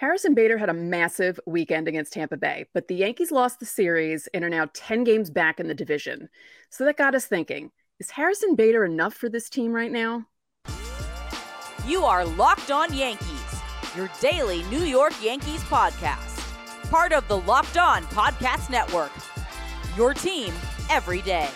Harrison Bader had a massive weekend against Tampa Bay, but the Yankees lost the series and are now 10 games back in the division. So that got us thinking is Harrison Bader enough for this team right now? You are Locked On Yankees, your daily New York Yankees podcast. Part of the Locked On Podcast Network. Your team every day.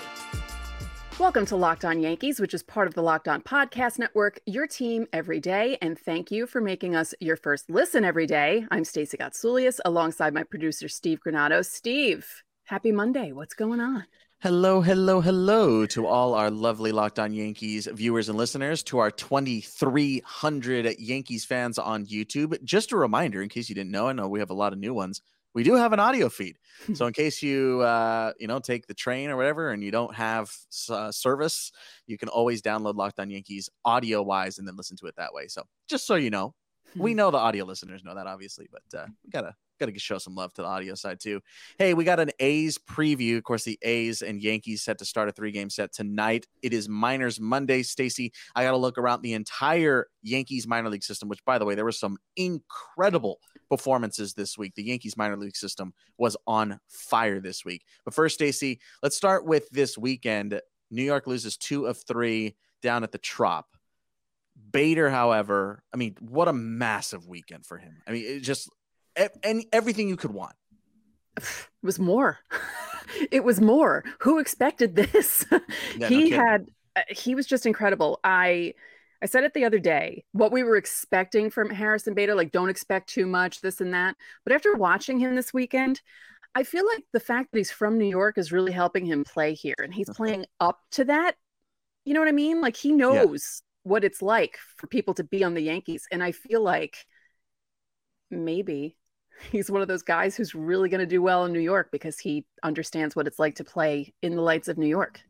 Welcome to Locked On Yankees, which is part of the Locked On Podcast Network, your team every day. And thank you for making us your first listen every day. I'm Stacey Gotsoulias alongside my producer, Steve Granado. Steve, happy Monday. What's going on? Hello, hello, hello to all our lovely Locked On Yankees viewers and listeners, to our 2,300 Yankees fans on YouTube. Just a reminder, in case you didn't know, I know we have a lot of new ones we do have an audio feed. so in case you uh, you know take the train or whatever and you don't have uh, service, you can always download Locked On Yankees audio wise and then listen to it that way. So just so you know, we hmm. know the audio listeners know that obviously, but uh, we gotta got to show some love to the audio side too. Hey, we got an A's preview. Of course, the A's and Yankees set to start a three game set tonight. It is Minors Monday. Stacy, I got to look around the entire Yankees minor league system, which, by the way, there were some incredible performances this week. The Yankees minor league system was on fire this week. But first, Stacy, let's start with this weekend. New York loses two of three down at the Trop. Bader, however, I mean, what a massive weekend for him. I mean, it just and everything you could want. It was more. it was more. Who expected this? Yeah, he no had uh, he was just incredible. I I said it the other day, what we were expecting from Harrison Bader, like don't expect too much, this and that. But after watching him this weekend, I feel like the fact that he's from New York is really helping him play here and he's playing up to that. You know what I mean? Like he knows yeah. what it's like for people to be on the Yankees. And I feel like maybe he's one of those guys who's really going to do well in New York because he understands what it's like to play in the lights of New York.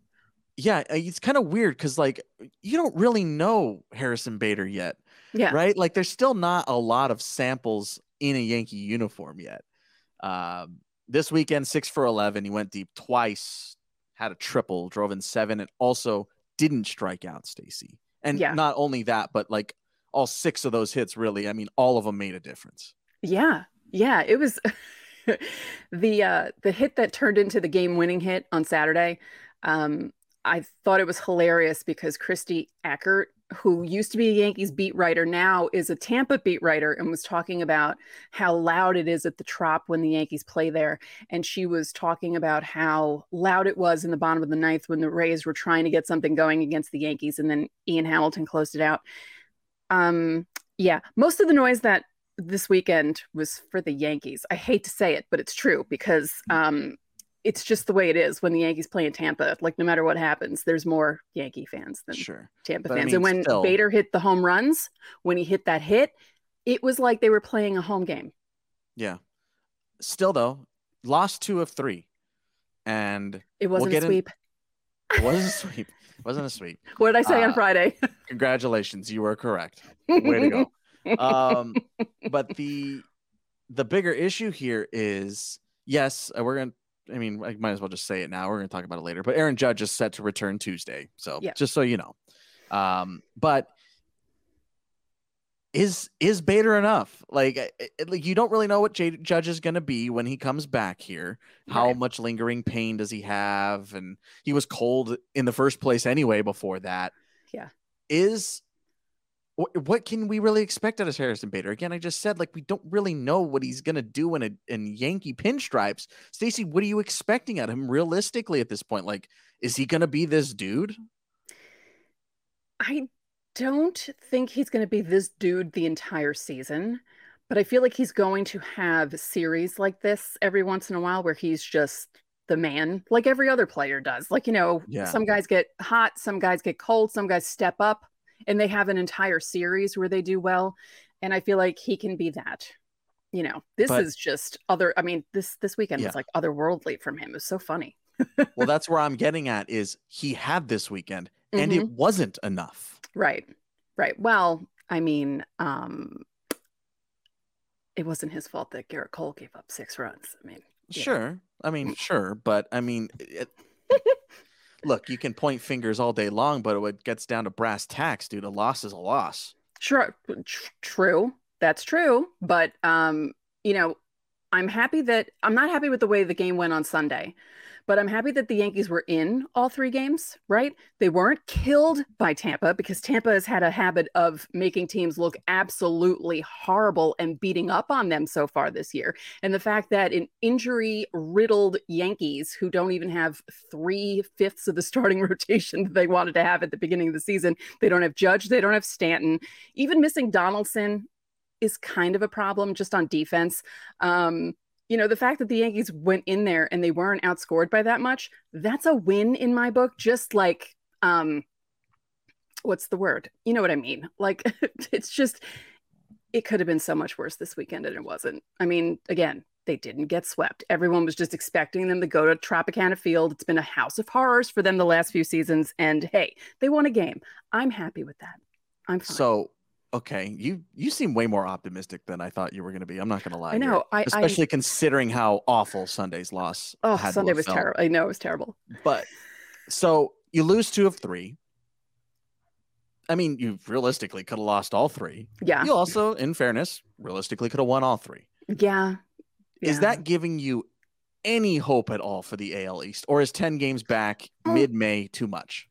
Yeah, uh, it's kind of weird because like you don't really know Harrison Bader yet. Yeah. Right. Like there's still not a lot of samples in a Yankee uniform yet. Um, this weekend, six for 11. He went deep twice, had a triple, drove in seven, and also didn't strike out Stacy. And yeah. not only that, but like all six of those hits, really, I mean, all of them made a difference. Yeah. Yeah, it was the uh, the hit that turned into the game winning hit on Saturday. Um, I thought it was hilarious because Kristie Ackert, who used to be a Yankees beat writer, now is a Tampa beat writer and was talking about how loud it is at the Trop when the Yankees play there. And she was talking about how loud it was in the bottom of the ninth when the Rays were trying to get something going against the Yankees, and then Ian Hamilton closed it out. Um, yeah, most of the noise that this weekend was for the Yankees. I hate to say it, but it's true because mm. um, it's just the way it is when the Yankees play in Tampa. Like no matter what happens, there's more Yankee fans than sure. Tampa but fans. I mean, and when still... Bader hit the home runs, when he hit that hit, it was like they were playing a home game. Yeah. Still though, lost two of three, and it wasn't we'll a sweep. In... It wasn't a sweep. It wasn't a sweep. What did I say uh, on Friday? congratulations, you were correct. Way to go um, but the the bigger issue here is yes, uh, we're gonna. I mean, I might as well just say it now. We're gonna talk about it later. But Aaron Judge is set to return Tuesday, so yeah. just so you know. Um, but is is Bader enough? Like, it, like you don't really know what J- Judge is going to be when he comes back here. How right. much lingering pain does he have? And he was cold in the first place anyway. Before that, yeah, is what, can we really expect out of Harrison Bader? Again, I just said like we don't really know what he's gonna do in a in Yankee pinstripes. Stacy, what are you expecting out of him realistically at this point? Like, is he gonna be this dude? I don't think he's gonna be this dude the entire season, but I feel like he's going to have series like this every once in a while where he's just the man, like every other player does. Like, you know, yeah. some guys get hot, some guys get cold, some guys step up and they have an entire series where they do well and i feel like he can be that you know? This but, is just other i mean this this weekend yeah. was like otherworldly from him. It was so funny. Well that's where i'm getting at is he had this weekend and mm-hmm. it wasn't enough. Right right. Well i mean um it wasn't his fault that gerrit cole gave up six runs. I mean sure. I mean sure but i mean it, look, you can point fingers all day long, but it gets down to brass tacks, dude, a loss is a loss. Sure, true. That's true, but um, you know, I'm happy that I'm not happy with the way the game went on Sunday. But I'm happy that the Yankees were in all three games, right? They weren't killed by Tampa because Tampa has had a habit of making teams look absolutely horrible and beating up on them so far this year. And the fact that an injury riddled Yankees who don't even have three fifths of the starting rotation that they wanted to have at the beginning of the season, they don't have Judge, they don't have Stanton, even missing Donaldson is kind of a problem just on defense. Um, you know, the fact that the Yankees went in there and they weren't outscored by that much, that's a win in my book. Just like, um, what's the word? You know what I mean? Like, it's just, it could have been so much worse this weekend and it wasn't. I mean, again, they didn't get swept. Everyone was just expecting them to go to Tropicana Field. It's been a house of horrors for them the last few seasons. And hey, they won a game. I'm happy with that. I'm fine. So okay, you you seem way more optimistic than I thought you were going to be. I'm not going to lie. I know. I- especially I- considering how awful Sunday's loss. oh, Sunday was terrible. I know it was terrible. But so you lose two of three. I mean, you realistically could have lost all three. Yeah. You also, in fairness, realistically could have won all three. Yeah. Is that giving you any hope at all for the AL East, or is ten games back Mm. mid-May too much?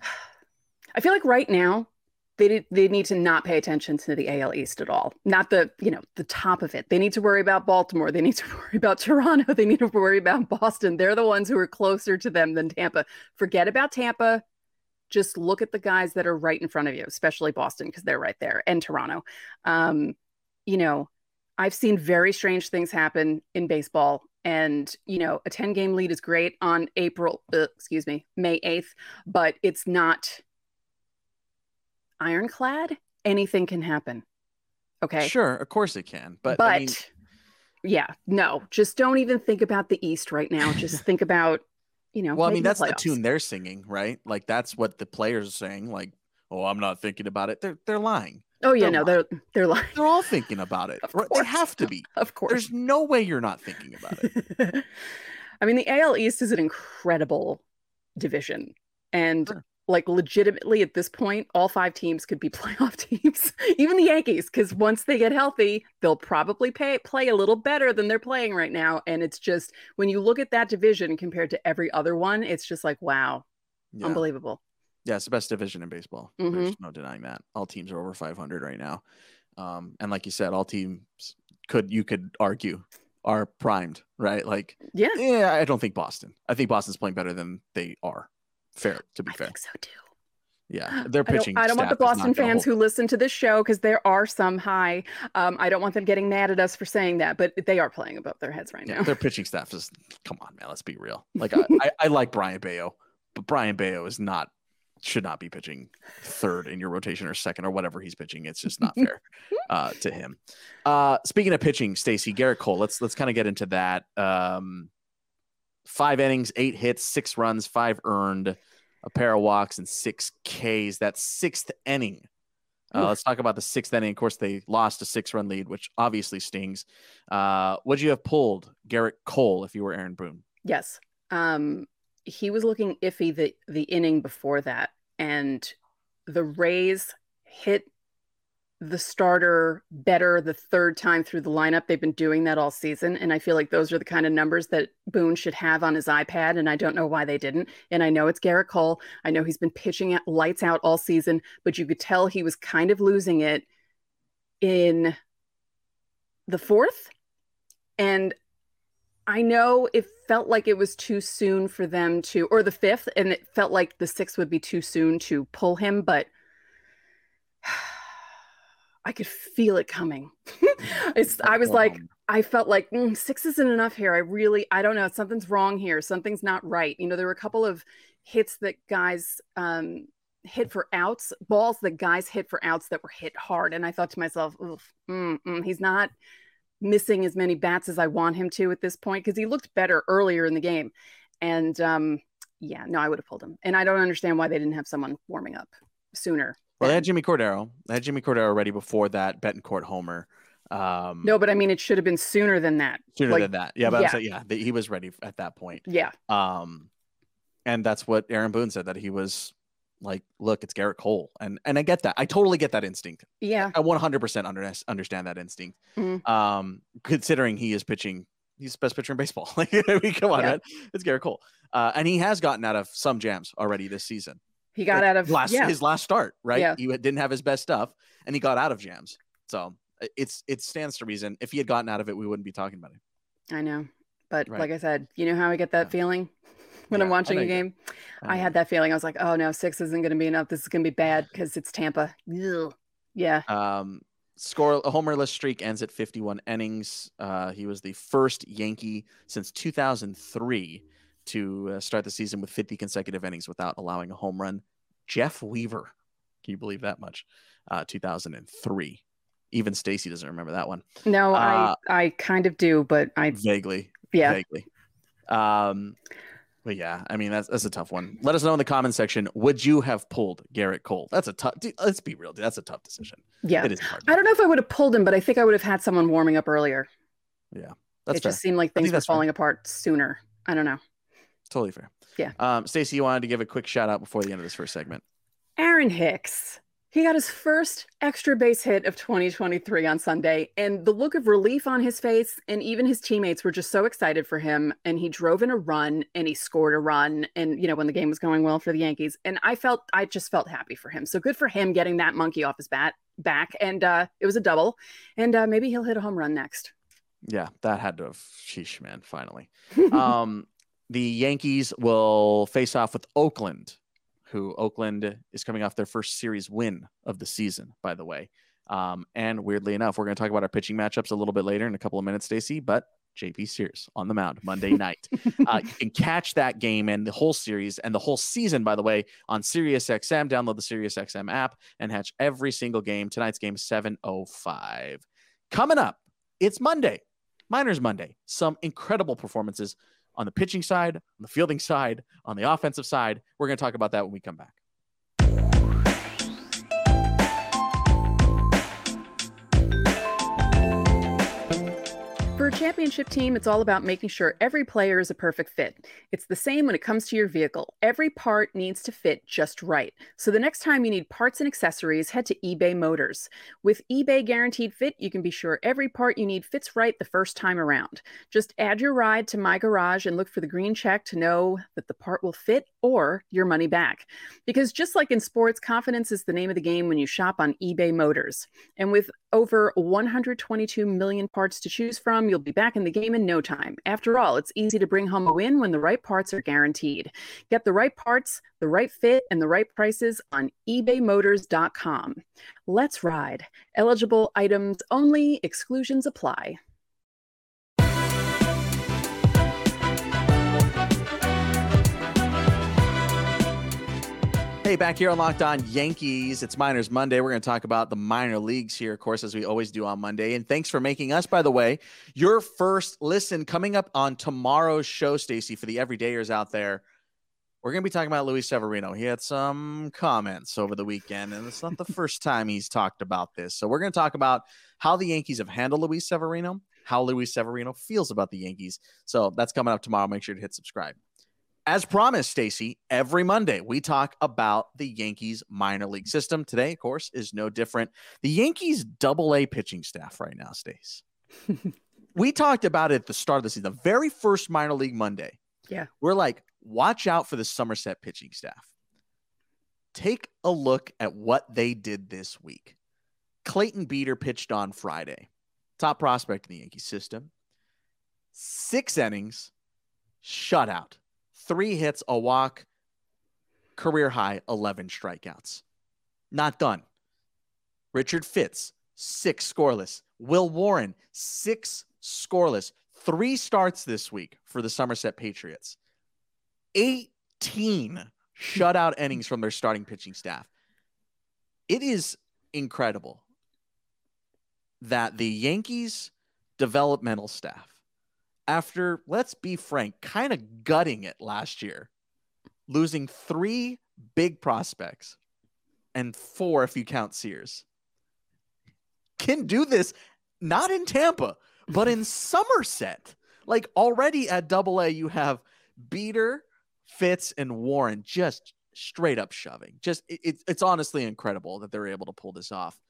I feel like right now they they need to not pay attention to the AL East at all. Not the you know the top of it. They need to worry about Baltimore. They need to worry about Toronto. They need to worry about Boston. They're the ones who are closer to them than Tampa. Forget about Tampa. Just look at the guys that are right in front of you, especially Boston because they're right there, and Toronto. Um, you know, I've seen very strange things happen in baseball. And, you know, a 10 game lead is great on April, uh, excuse me, May 8th, but it's not ironclad. Anything can happen. Okay. Sure, of course it can, but, But, I mean, yeah, no, just don't even think about the East right now. Just think about, you know, well, I mean that's the playoffs. tune they're singing, right? Like that's what the players are saying. Like, oh, I'm not thinking about it. They're they're lying. Oh, yeah, they're no, they're, they're lying. They're all thinking about it. Right? They have to be. Of course. There's no way you're not thinking about it. I mean, the AL East is an incredible division. And Sure. Like legitimately at this point, all five teams could be playoff teams, even the Yankees, because once they get healthy, they'll probably pay, play a little better than they're playing right now. And it's just when you look at that division compared to every other one, it's just like, wow, Yeah. unbelievable. Yeah, it's the best division in baseball. There's Mhm. no denying that. All teams are over 500 right now. Um, and like you said, all teams could you could argue are primed, right? Like, Yeah. yeah, I don't think Boston. I think Boston's playing better than they are. Fair to be I fair. think so too. Yeah, their I don't, pitching. I don't want the staff is not Boston fans who listen to this show because there are some high. Um, I don't want them getting mad at us for saying that, but they are playing above their heads right Yeah, now. their pitching staff is. Come on, man. Let's be real. Like I, I, I like Brayan Bello, but Brayan Bello is not should not be pitching third in your rotation or second or whatever he's pitching. It's just not fair uh, to him. Uh, speaking of pitching, Stacy Gerrit Cole. Let's let's kind of get into that. Um, five innings, eight hits, six runs, five earned, a pair of walks, and six Ks. That sixth inning. Uh, let's talk about the sixth inning. Of course, they lost a six-run lead, which obviously stings. Uh, would you have pulled Gerrit Cole if you were Aaron Boone? Yes. Um, he was looking iffy the the inning before that, and the Rays hit the starter better the third time through the lineup. They've been doing that all season, and I feel like those are the kind of numbers that Boone should have on his iPad, and I don't know why they didn't. And I know it's Gerrit Cole. I know he's been pitching lights out all season, but you could tell he was kind of losing it in the fourth. And I know it felt like it was too soon for them to, or the fifth, and it felt like the sixth would be too soon to pull him, but I could feel it coming. it's, I was like, I felt like "Mm, six isn't enough here. I really, I don't know. Something's wrong here. Something's not right. You know, there were a couple of hits that guys um, hit for outs, balls that guys hit for outs that were hit hard. And I thought to myself, mm, mm, he's not missing as many bats as I want him to at this point because he looked better earlier in the game. And um, yeah, no, I would have pulled him. And I don't understand why they didn't have someone warming up sooner. Well, they had Jimmy Cordero. They had Jimmy Cordero ready before that Bethancourt homer. Um, no, but I mean, it should have been sooner than that. sooner like- than that. Yeah, but yeah. saying, yeah, he was ready at that point. Yeah. Um, and that's what Aaron Boone said that he was like, look, it's Gerrit Cole, and and I get that. I totally get that instinct. Yeah. I 100% under, understand that instinct. Mhm. Um, considering he is pitching, he's the best pitcher in baseball. Like, I mean, come on, Yeah. man, it's Gerrit Cole, uh, and he has gotten out of some jams already this season. He got out of last yeah. his last start, right? Yeah. He didn't have his best stuff, and he got out of jams. So it's it stands to reason. If he had gotten out of it, we wouldn't be talking about it. I know. But Right. like I said, you know how I get that Yeah. feeling when Yeah, I'm watching a game? I had that feeling. I was like, oh no, six isn't going to be enough. This is going to be bad because it's Tampa. Ugh. Yeah. Um, score a homerless streak ends at 51 innings. Uh, he was the first Yankee since 2003 to uh, start the season with 50 consecutive innings without allowing a home run. Jeff Weaver, can you believe that much? Uh, 2003. Even Stacy doesn't remember that one. No, Uh, I I kind of do, but I Vaguely, yeah. vaguely. Um, but yeah, I mean that's that's a tough one. Let us know in the comment section. Would you have pulled Gerrit Cole? That's a tough. Let's be real, dude. That's a tough decision. Yeah. It is hard. I don't know if I would have pulled him, but I think I would have had someone warming up earlier. Yeah, that's it fair. just seemed like things were that's fair. falling apart sooner. I don't know. Totally fair. Yeah. Um, Stacey, you wanted to give a quick shout out before the end of this first segment. Aaron Hicks. He got his first extra base hit of 2023 on Sunday, and the look of relief on his face, and even his teammates were just so excited for him. And he drove in a run and he scored a run, and you know, when the game was going well for the Yankees. And I felt, I just felt happy for him. So good for him getting that monkey off his bat back. And uh, it was a double, and uh, maybe he'll hit a home run next. Yeah, that had to have sheesh, man, finally. um, the Yankees will face off with Oakland, who Oakland is coming off their first series win of the season, by the way. Um, and weirdly enough, we're going to talk about our pitching matchups a little bit later in a couple of minutes, Stacy. But JP Sears on the mound Monday night. uh, you can catch that game and the whole series and the whole season, by the way, on SiriusXM. Download the SiriusXM app and catch every single game. Tonight's game 7:05. Coming up, it's Monday, Minors Monday. Some incredible performances on the pitching side, on the fielding side, on the offensive side. We're going to talk about that when we come back. Championship team, it's all about making sure every player is a perfect fit. It's the same when it comes to your vehicle. Every part needs to fit just right. So the next time you need parts and accessories, head to eBay Motors. With eBay Guaranteed Fit, you can be sure every part you need fits right the first time around. Just add your ride to My Garage and look for the green check to know that the part will fit or your money back. Because just like in sports, confidence is the name of the game when you shop on eBay Motors. And with over 122 million parts to choose from, you'll be back in the game in no time. After all, it's easy to bring home a win when the right parts are guaranteed. Get the right parts, the right fit, and the right prices on ebaymotors.com. Let's ride. Eligible items only, exclusions apply. Hey, back here on Locked On Yankees. It's Minors Monday. We're going to talk about the minor leagues here, of course, as we always do on Monday. And thanks for making us, by the way, your first listen coming up on tomorrow's show, Stacy, for the everydayers out there. We're going to be talking about Luis Severino. He had some comments over the weekend, and it's not the first time he's talked about this. So we're going to talk about how the Yankees have handled Luis Severino, how Luis Severino feels about the Yankees. So that's coming up tomorrow. Make sure to hit subscribe. As promised, Stacy, every Monday we talk about the Yankees minor league system. Today, of course, is no different. The Yankees double A pitching staff right now, Stace. we talked about it at the start of the season, the very first minor league Monday. Yeah. We're like, watch out for the Somerset pitching staff. Take a look at what they did this week. Clayton Beeter pitched on Friday, top prospect in the Yankee system. Six innings, shutout three hits, a walk, career high 11 strikeouts. Not done. Richard Fitts, six scoreless. Will Warren, six scoreless. Three starts this week for the Somerset Patriots. 18 shutout innings from their starting pitching staff. It is incredible that the Yankees developmental staff after, let's be frank, kind of gutting it last year, losing three big prospects and four if you count Sears, can do this not in Tampa, but in Somerset. Like already at double A, you have Beeter, Fitts, and Warren just straight up shoving. Just it, it, it's honestly incredible that they're able to pull this off.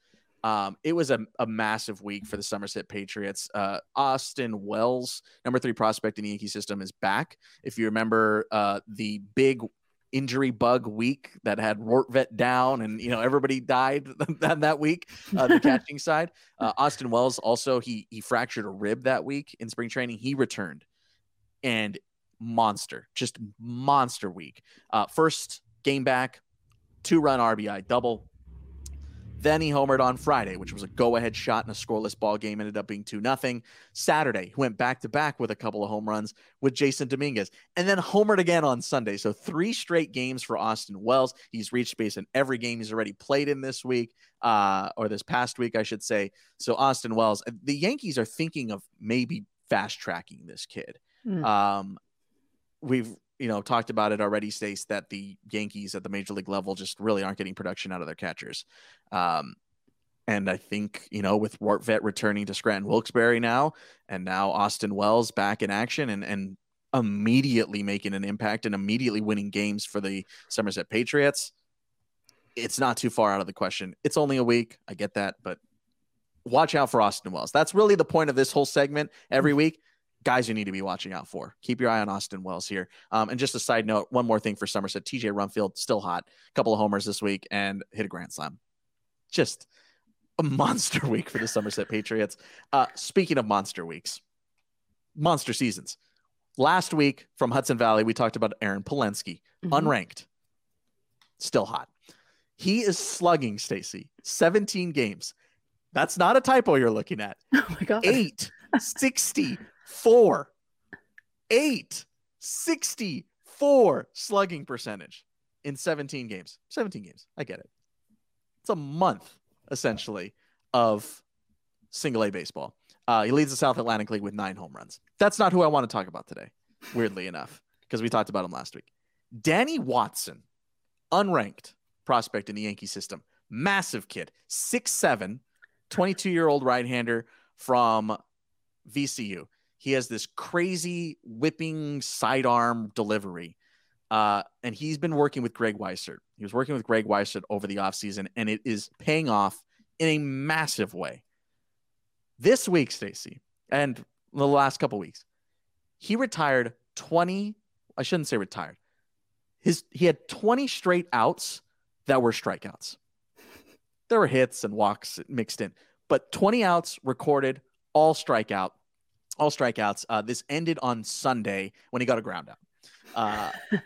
Um, it was a, a massive week for the Somerset Patriots. Uh, Austin Wells, number three prospect in the Yankee system, is back. If you remember uh, the big injury bug week that had Rortvedt down and you know everybody died that, that week uh, the catching side uh, Austin Wells also he he fractured a rib that week in spring training he returned and monster just monster week uh, first game back two run RBI double then he homered on Friday, which was a go-ahead shot in a scoreless ball game. Ended up being two nothing. Saturday, he went back to back with a couple of home runs with Jasson Dominguez, and then homered again on Sunday. So three straight games for Austin Wells. He's reached base in every game he's already played in this week, uh, or this past week, I should say. So Austin Wells, the Yankees are thinking of maybe fast tracking this kid. Mm. Um, we've you know talked about it already states that the yankees at the major league level just really aren't getting production out of their catchers. Um, and i think you know with Rortvedt returning to scranton wilkes-barre now and now austin wells back in action and and immediately making an impact and immediately winning games for the somerset patriots it's not too far out of the question. It's only a week. I get that but watch out for austin wells. That's really the point of this whole segment every mm. week guys you need to be watching out for. Keep your eye on Austin Wells here. Um, and just a side note, one more thing for Somerset: TJ Rumfield still hot, a couple of homers this week, and hit a grand slam. Just a monster week for the Somerset Patriots. Uh, speaking of monster weeks, monster seasons. Last week from Hudson Valley, we talked about Aaron Palensky, mm-hmm. unranked, still hot. He is slugging Stacy 17 games. That's not a typo you're looking at. Oh my god. 8 60 four, eight, 64 slugging percentage in 17 games. 17 games. I get it. It's a month, essentially, of single A baseball. Uh, he leads the South Atlantic League with nine home runs. That's not who I want to talk about today, weirdly enough, because we talked about him last week. Danny Watson, unranked prospect in the Yankee system, massive kid, 6'7, 22 year old right hander from VCU. He has this crazy whipping sidearm delivery. Uh, and he's been working with Greg Weissert. He was working with Greg Weissert over the offseason, and it is paying off in a massive way. This week, Stacy, and the last couple weeks, he retired 20. I shouldn't say retired. His he had 20 straight outs that were strikeouts. There were hits and walks mixed in, but 20 outs recorded, all strikeout all strikeouts. Uh, this ended on Sunday when he got a ground out. Uh,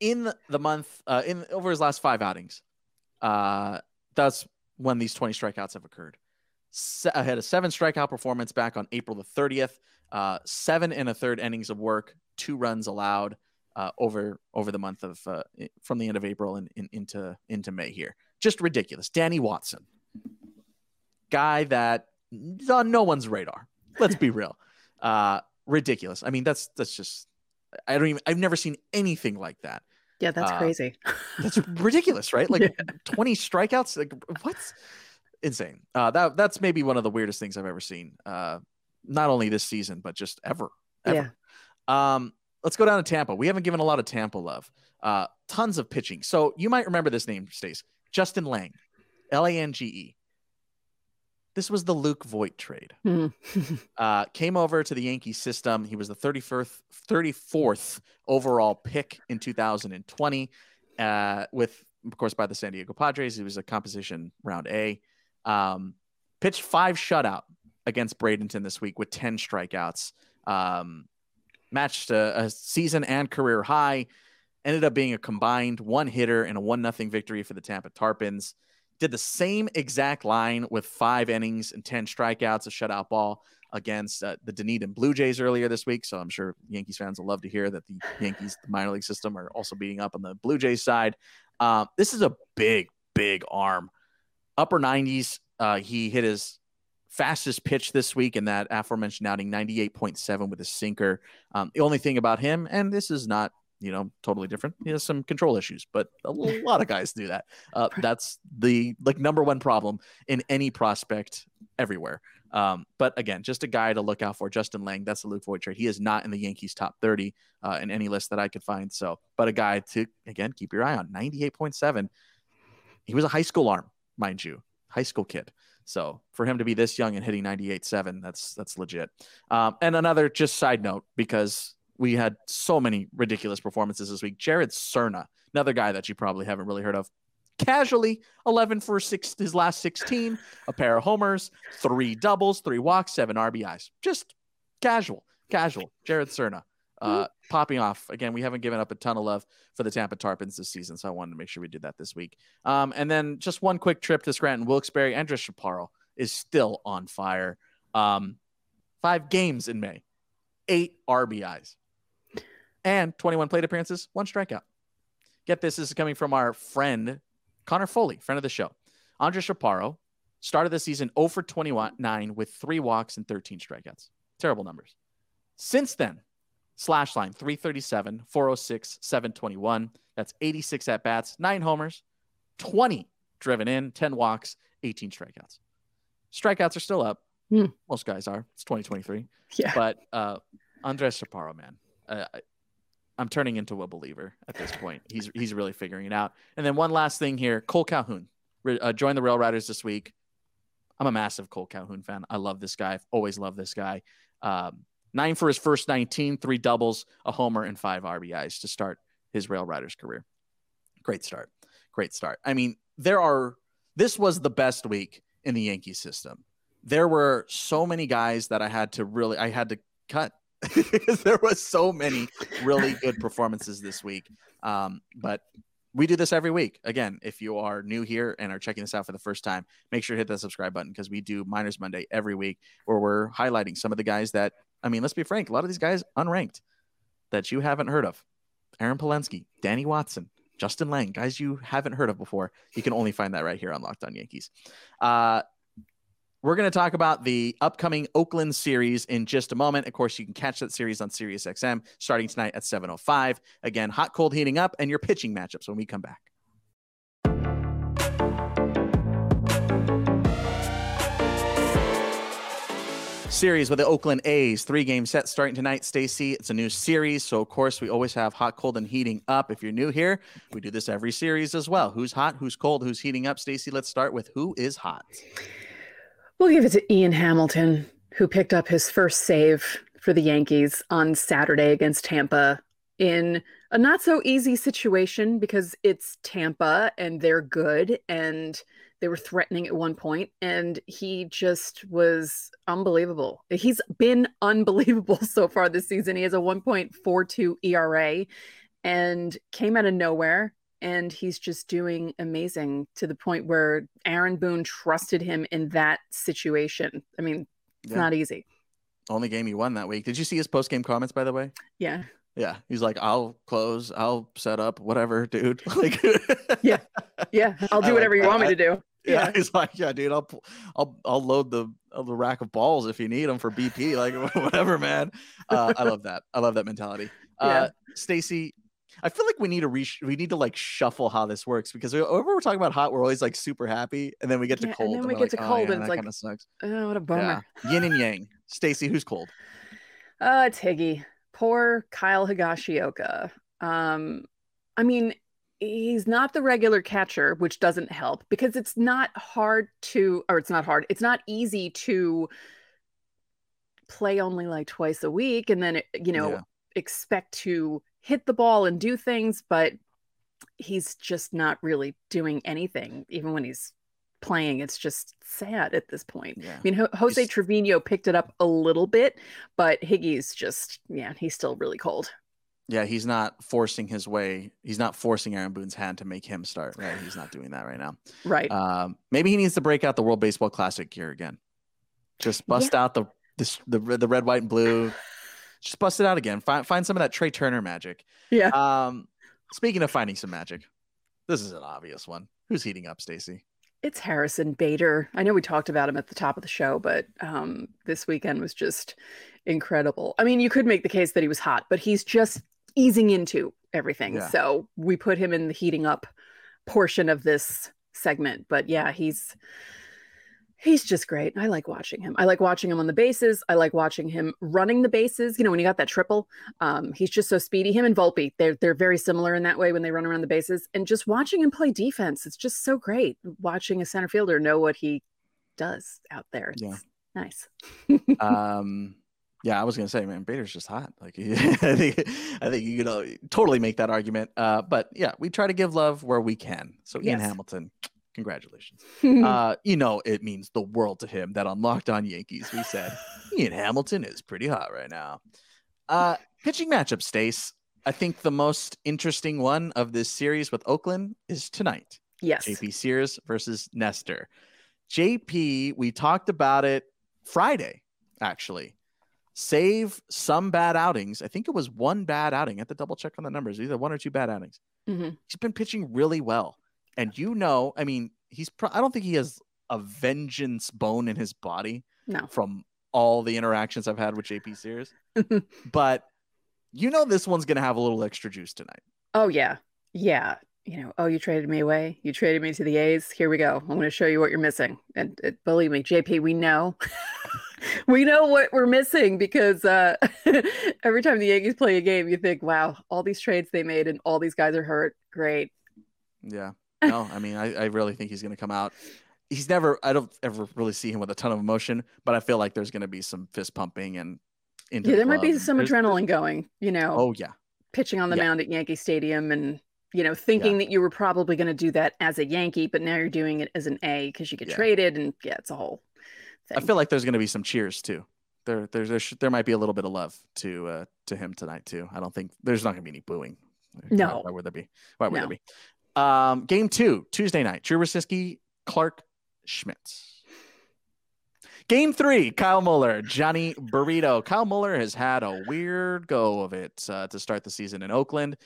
in the month, uh, in over his last five outings, uh, that's when these 20 strikeouts have occurred. Se- I had a seven strikeout performance back on April the 30th. Uh, seven and a third innings of work, two runs allowed uh, over over the month of uh, from the end of April and in, into into May here. Just ridiculous. Danny Watson, guy that on no one's radar. Let's be real. Uh, ridiculous. I mean, that's that's just I don't even I've never seen anything like that. Yeah, that's uh, crazy. that's ridiculous, right? Like yeah. 20 strikeouts. Like what's insane? Uh, that that's maybe one of the weirdest things I've ever seen. Uh, not only this season, but just ever. ever. Yeah. Um, let's go down to Tampa. We haven't given a lot of Tampa love. Uh, tons of pitching. So you might remember this name, Stace. Justin Lange, L A N G E. This was the Luke Voit trade. Mm-hmm. uh, came over to the Yankee system. He was the 31st, 34th overall pick in 2020, uh, with, of course, by the San Diego Padres. He was a composition round A. Um, pitched five shutout against Bradenton this week with 10 strikeouts. Um, matched a, a, season and career high. Ended up being a combined one hitter and a one nothing victory for the Tampa Tarpons did the same exact line with five innings and 10 strikeouts, a shutout ball against uh, the Dunedin Blue Jays earlier this week. So I'm sure Yankees fans will love to hear that the Yankees, the minor league system, are also beating up on the Blue Jays side. Uh, this is a big, big arm. Upper 90s. Uh, he hit his fastest pitch this week in that aforementioned outing, 98.7 with a sinker. Um, the only thing about him, and this is not you know, totally different. He has some control issues, but a lot of guys do that. Uh, that's the like number one problem in any prospect everywhere. Um, but again, just a guy to look out for. Justin Lange, that's the Luke Voit trade. He is not in the Yankees top 30 uh, in any list that I could find. So, but a guy to again keep your eye on. 98.7. He was a high school arm, mind you, high school kid. So for him to be this young and hitting 98.7, that's that's legit. Um, and another just side note because we had so many ridiculous performances this week. Jared Serna, another guy that you probably haven't really heard of, casually 11 for six, his last 16, a pair of homers, three doubles, three walks, seven RBIs. Just casual, casual. Jared Serna Uh, popping off again. We haven't given up a ton of love for the Tampa Tarpons this season, so I wanted to make sure we did that this week. Um, and then just one quick trip to Scranton Wilkes-Barre. Andres Chaparro is still on fire. Um, five games in May, eight RBIs, and 21 plate appearances, one strikeout. Get this, this is coming from our friend Connor Foley, friend of the show. Andres Chaparro started the season 0 for 29 with three walks and 13 strikeouts. Terrible numbers. Since then, slash line 337, 406, 721. That's 86 at bats, nine homers, 20 driven in, 10 walks, 18 strikeouts. Strikeouts are still up. Hmm. Most guys are. It's 2023. Yeah. But uh, Andres Chaparro, man, uh, I'm turning into a believer at this point. He's he's really figuring it out. And then one last thing here: Cole Calhoun uh, joined the Rail Riders this week. I'm a massive Cole Calhoun fan. I love this guy. I've always loved this guy. Um, nine for his first 19, three doubles, a homer, and five RBIs to start his Rail Riders career. Great start. Great start. I mean, there are. This was the best week in the Yankee system. There were so many guys that I had to really, I had to cut because there was so many really good performances this week. Um, but we do this every week. Again, if you are new here and are checking this out for the first time, make sure to hit that subscribe button because we do Minors Monday every week where we're highlighting some of the guys that, I mean, let's be frank, a lot of these guys unranked that you haven't heard of. Aaron Palensky, Danny Watson, Justin Lange, guys you haven't heard of before. You can only find that right here on Locked On Yankees. Uh, we're going to talk about the upcoming Oakland series in just a moment. Of course, you can catch that series on SiriusXM starting tonight at 7:05. Again, hot cold heating up and your pitching matchups when we come back. Series with the Oakland A's, three game set starting tonight. Stacy, it's a new series. So, of course, we always have hot, cold, and heating up. If you're new here, we do this every series as well. Who's hot, who's cold, who's heating up? Stacy, let's start with who is hot. We'll give it to Ian Hamilton, who picked up his first save for the Yankees on Saturday against Tampa in a not so easy situation because it's Tampa and they're good and they were threatening at one point and he just was unbelievable. He's been unbelievable so far this season. He has a 1.42 ERA and came out of nowhere and he's just doing amazing to the point where Aaron Boone trusted him in that situation. I mean, it's yeah. not easy. Only game he won that week. Did you see his post game comments, by the way? Yeah. Yeah, he's like, I'll close, I'll set up, whatever, dude. like, yeah, yeah, I'll do whatever like you want me to do. Yeah. yeah. he's like, yeah, dude, I'll, I'll, I'll load the, the rack of balls if you need them for BP, like whatever, man. Uh, I love that. I love that mentality. Uh, yeah. Stacy, I feel like we need to we need to like shuffle how this works because whenever we're talking about hot, we're always like super happy, and then we get to yeah, cold, and then we get like, to cold, oh, and it's like, sucks. Oh, what a bummer. Yeah. Yin and yang. Stacy, who's cold? Uh, it's Higgy. Poor Kyle Higashioka. Um, I mean, he's not the regular catcher, which doesn't help because it's not hard to, or it's not hard. It's not easy to play only like twice a week and then you know yeah. expect to hit the ball and do things, but he's just not really doing anything, even when he's playing. It's just sad at this point. Yeah. I mean, Ho- Jose he's... Trevino picked it up a little bit, but Higgy's just, yeah, he's still really cold. Yeah, he's not forcing his way. He's not forcing Aaron Boone's hand to make him start. Right, he's not doing that right now. Right. Um, maybe he needs to break out the World Baseball Classic gear again. Just bust yeah. out the, the the the red, white, and blue just bust it out again. Find find some of that Trea Turner magic. Yeah. Um, speaking of finding some magic, this is an obvious one. Who's heating up, Stacy? It's Harrison Bader. I know we talked about him at the top of the show, but um, this weekend was just incredible. I mean, you could make the case that he was hot, but he's just easing into everything. Yeah. So we put him in the heating up portion of this segment. But yeah, he's he's just great. I like watching him. I like watching him on the bases. I like watching him running the bases. You know, when he got that triple, um, he's just so speedy. Him and Volpe, they're they're very similar in that way when they run around the bases. And just watching him play defense, it's just so great. Watching a center fielder know what he does out there. It's Yeah. nice. um yeah i was gonna say man bader's just hot like i think i think you could uh, totally make that argument uh but yeah we try to give love where we can so ian Yes. hamilton congratulations uh you know it means the world to him that on locked on yankees we said ian hamilton is pretty hot right now uh pitching matchup stace i think the most interesting one of this series with oakland is tonight yes. JP Sears versus Nestor. JP, we talked about it Friday, actually. Save some bad outings. I think it was one bad outing. I have to double check on the numbers. Either one or two bad outings. Mhm. He's been pitching really well. And you know, I mean, he's pro- I don't think he has a vengeance bone in his body No. from all the interactions I've had with JP Sears. but you know this one's gonna have a little extra juice tonight. Oh yeah, yeah. You know, oh, you traded me away. You traded me to the A's. Here we go. I'm going to show you what you're missing. And believe me, JP, we know, we know what we're missing because uh, every time the Yankees play a game, you think, wow, all these trades they made and all these guys are hurt. Great. Yeah. No, I mean, I, I really think he's going to come out. He's never, I don't ever really see him with a ton of emotion, but I feel like there's going to be some fist pumping and into Yeah, the there might be some There's- adrenaline going. You know, Oh, yeah. pitching on the yeah. mound at Yankee Stadium and you know thinking that you were probably going to do that as a Yankee, but now you're doing it as an A because you get Yeah. traded and yeah, it's a whole. Thing. I feel like there's going to be some cheers too. There, there, there, sh- there might be a little bit of love to, uh, to him tonight too. I don't think there's not going to be any booing. Why- No. Why, would there be? Why would No. there be? Um, game two, Tuesday night, Drew Rucinski, Clarke Schmidt. Game three, Kyle Muller, Jhony Brito. Kyle Muller has had a weird go of it uh, to start the season in Oakland.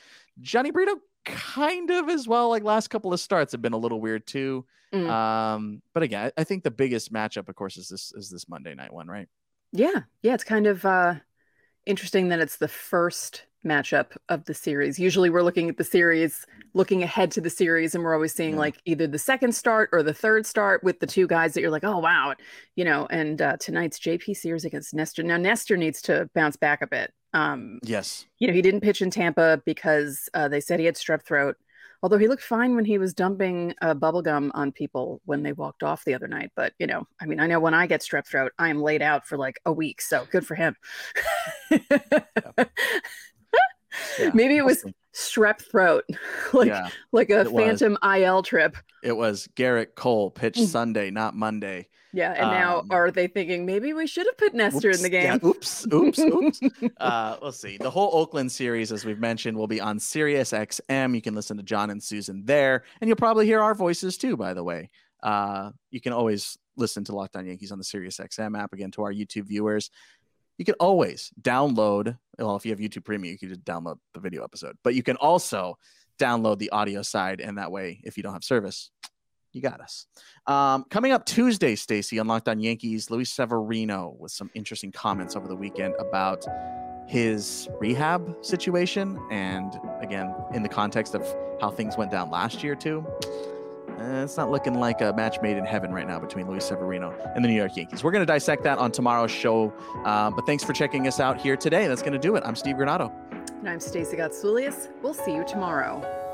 Jhony Brito kind of as well. Like last couple of starts have been a little weird too. Mm. Um, but again, I I think the biggest matchup, of course, is this is this Monday night one, right? Yeah, yeah, it's kind of uh interesting that it's the first matchup of the series. Usually we're looking at the series, looking ahead to the series, and we're always seeing Yeah. like either the second start or the third start with the two guys that you're like, oh wow, you know, and uh tonight's JP Sears against Nestor. Now Nestor needs to bounce back a bit. Um, Yes. you know, he didn't pitch in Tampa because uh, they said he had strep throat. Although he looked fine when he was dumping uh, bubble gum on people when they walked off the other night. But, you know, I mean, I know when I get strep throat, I am laid out for like a week. So good for him. Yeah, Maybe it was strep throat, like yeah, like a it was. phantom IL trip. it was Gerrit Cole pitched Mm. Sunday, not Monday. Yeah. And now Um, are they thinking maybe we should have put Nestor in the Oops, yeah, game? oops, oops, oops. uh, let's see. The whole Oakland series, as we've mentioned, will be on Sirius XM. You can listen to John and Susan there, and you'll probably hear our voices too. By the way, uh, you can always listen to Locked On Yankees on the Sirius XM app. Again, to our YouTube viewers, you can always download. Well, if you have YouTube Premium, you can just download the video episode, but you can also download the audio side, and that way, if you don't have service, you got us. Um, coming up Tuesday, Stacy, on Locked On Yankees, Luis Severino with some interesting comments over the weekend about his rehab situation. And again, in the context of how things went down last year, too. Uh, it's not looking like a match made in heaven right now between Luis Severino and the New York Yankees. We're going to dissect that on tomorrow's show. Uh, but thanks for checking us out here today. That's going to do it. I'm Steve Granado. And I'm Stacey Gotsoulias. We'll see you tomorrow.